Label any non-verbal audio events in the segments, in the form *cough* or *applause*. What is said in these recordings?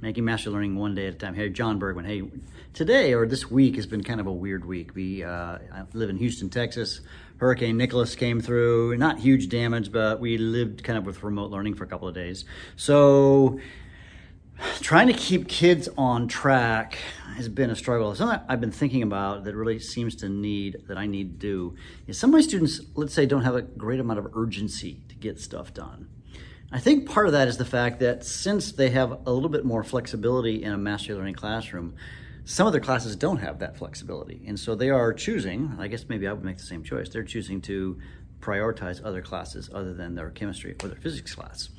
making master learning one day at a time. Hey, Jon Bergmann. Hey, today or this week has been kind of a weird week. We uh, I live in Houston, Texas. Hurricane Nicholas came through. Not huge damage, but we lived kind of with remote learning for a couple of days. So trying to keep kids on track has been a struggle. Something I've been thinking about that really seems to need that I need to do is some of my students, let's say, don't have a great amount of urgency to get stuff done. I think part of that is the fact that since they have a little bit more flexibility in a mastery learning classroom, some of their classes don't have that flexibility. And so they are choosing, I guess maybe I would make the same choice, they're choosing to prioritize other classes other than their chemistry or their physics class.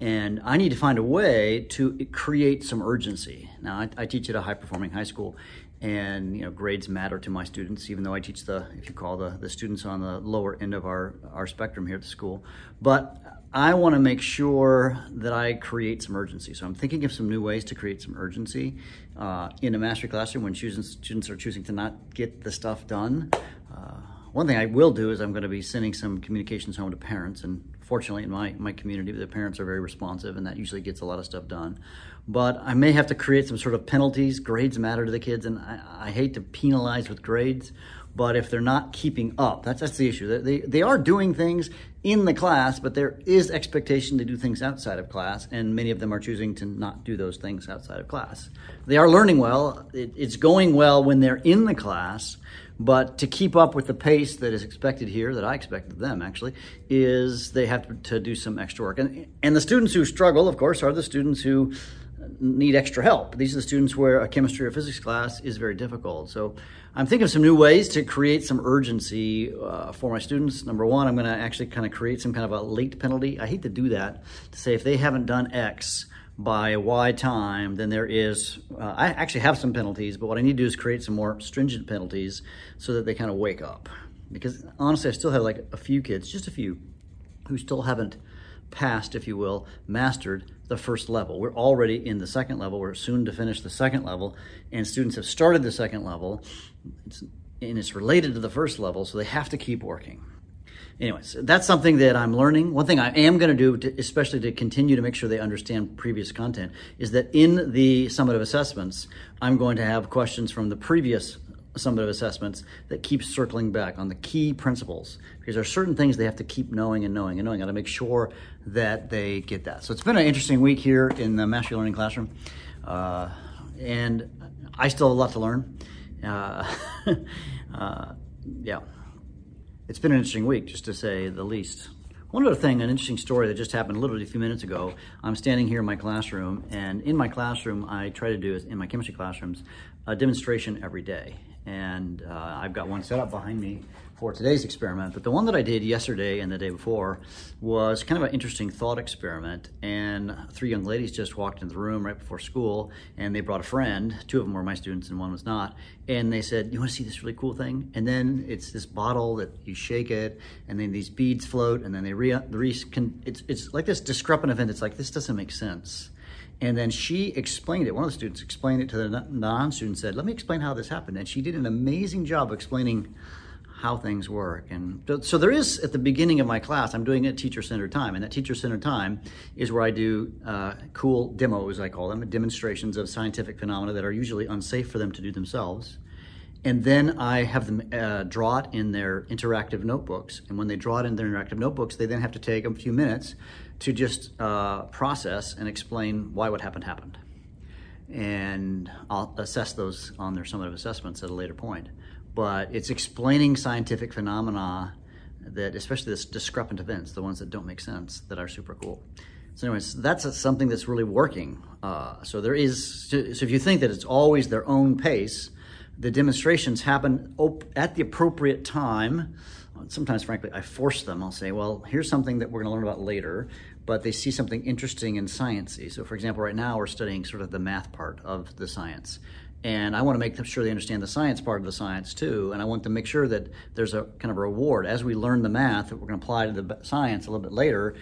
And I need to find a way to create some urgency. Now, I, I teach at a high performing high school, and you know grades matter to my students even though i teach the if you call the, the students on the lower end of our, our spectrum here at the school but i want to make sure that i create some urgency so i'm thinking of some new ways to create some urgency uh, in a mastery classroom when students, students are choosing to not get the stuff done uh, one thing i will do is i'm going to be sending some communications home to parents and fortunately in my, my community the parents are very responsive and that usually gets a lot of stuff done but I may have to create some sort of penalties. Grades matter to the kids, and I, I hate to penalize with grades. But if they're not keeping up, that's that's the issue. They they are doing things in the class, but there is expectation to do things outside of class, and many of them are choosing to not do those things outside of class. They are learning well. It, it's going well when they're in the class, but to keep up with the pace that is expected here, that I expect of them actually, is they have to, to do some extra work. And and the students who struggle, of course, are the students who need extra help. These are the students where a chemistry or physics class is very difficult. So I'm thinking of some new ways to create some urgency uh, for my students. Number one, I'm going to actually kind of create some kind of a late penalty. I hate to do that, to say if they haven't done X by Y time, then there is, uh, I actually have some penalties, but what I need to do is create some more stringent penalties so that they kind of wake up. Because honestly, I still have like a few kids, just a few, who still haven't passed, if you will, mastered the first level. We're already in the second level. We're soon to finish the second level, and students have started the second level, it's, and it's related to the first level, so they have to keep working. Anyways, that's something that I'm learning. One thing I am going to do, especially to continue to make sure they understand previous content, is that in the summative assessments, I'm going to have questions from the previous summative assessments that keep circling back on the key principles because there are certain things they have to keep knowing and knowing and knowing. how to make sure that they get that. So it's been an interesting week here in the Mastery Learning Classroom, uh, and I still have a lot to learn. Uh, *laughs* uh, yeah, it's been an interesting week, just to say the least. One other thing, an interesting story that just happened literally a few minutes ago. I'm standing here in my classroom, and in my classroom, I try to do in my chemistry classrooms a demonstration every day and uh, I've got one set up behind me for today's experiment. But the one that I did yesterday and the day before was kind of an interesting thought experiment. And three young ladies just walked into the room right before school, and they brought a friend. Two of them were my students, and one was not. And they said, "You want to see this really cool thing?" And then it's this bottle that you shake it, and then these beads float, and then they re, re it's it's like this discrepant event. It's like this doesn't make sense. And then she explained it. One of the students explained it to the non-student. Said, "Let me explain how this happened." And she did an amazing job explaining how things work. And so there is at the beginning of my class, I'm doing a teacher-centered time, and that teacher-centered time is where I do uh, cool demos, I call them, demonstrations of scientific phenomena that are usually unsafe for them to do themselves. And then I have them uh, draw it in their interactive notebooks. And when they draw it in their interactive notebooks, they then have to take a few minutes to just uh, process and explain why what happened happened. And I'll assess those on their summative assessments at a later point. But it's explaining scientific phenomena that, especially this discrepant events, the ones that don't make sense, that are super cool. So, anyways, that's something that's really working. Uh, so there is. So if you think that it's always their own pace, the demonstrations happen op- at the appropriate time. Sometimes, frankly, I force them. I'll say, "Well, here's something that we're going to learn about later." but they see something interesting in sciencey. So, for example, right now we're studying sort of the math part of the science. And I want to make sure they understand the science part of the science too. And I want to make sure that there's a kind of a reward as we learn the math that we're going to apply to the science a little bit later.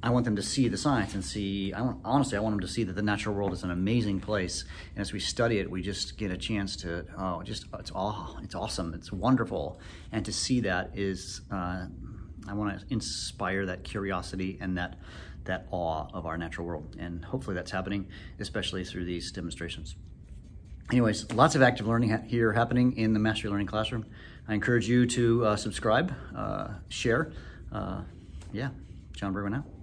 I want them to see the science and see, I want, honestly, I want them to see that the natural world is an amazing place. And as we study it, we just get a chance to, oh, just, it's all, it's awesome. It's wonderful. And to see that is, uh, I want to inspire that curiosity and that, that awe of our natural world. And hopefully that's happening, especially through these demonstrations. Anyways, lots of active learning ha- here happening in the Mastery Learning Classroom. I encourage you to uh, subscribe, uh, share. Uh, yeah, Jon Bergmann out.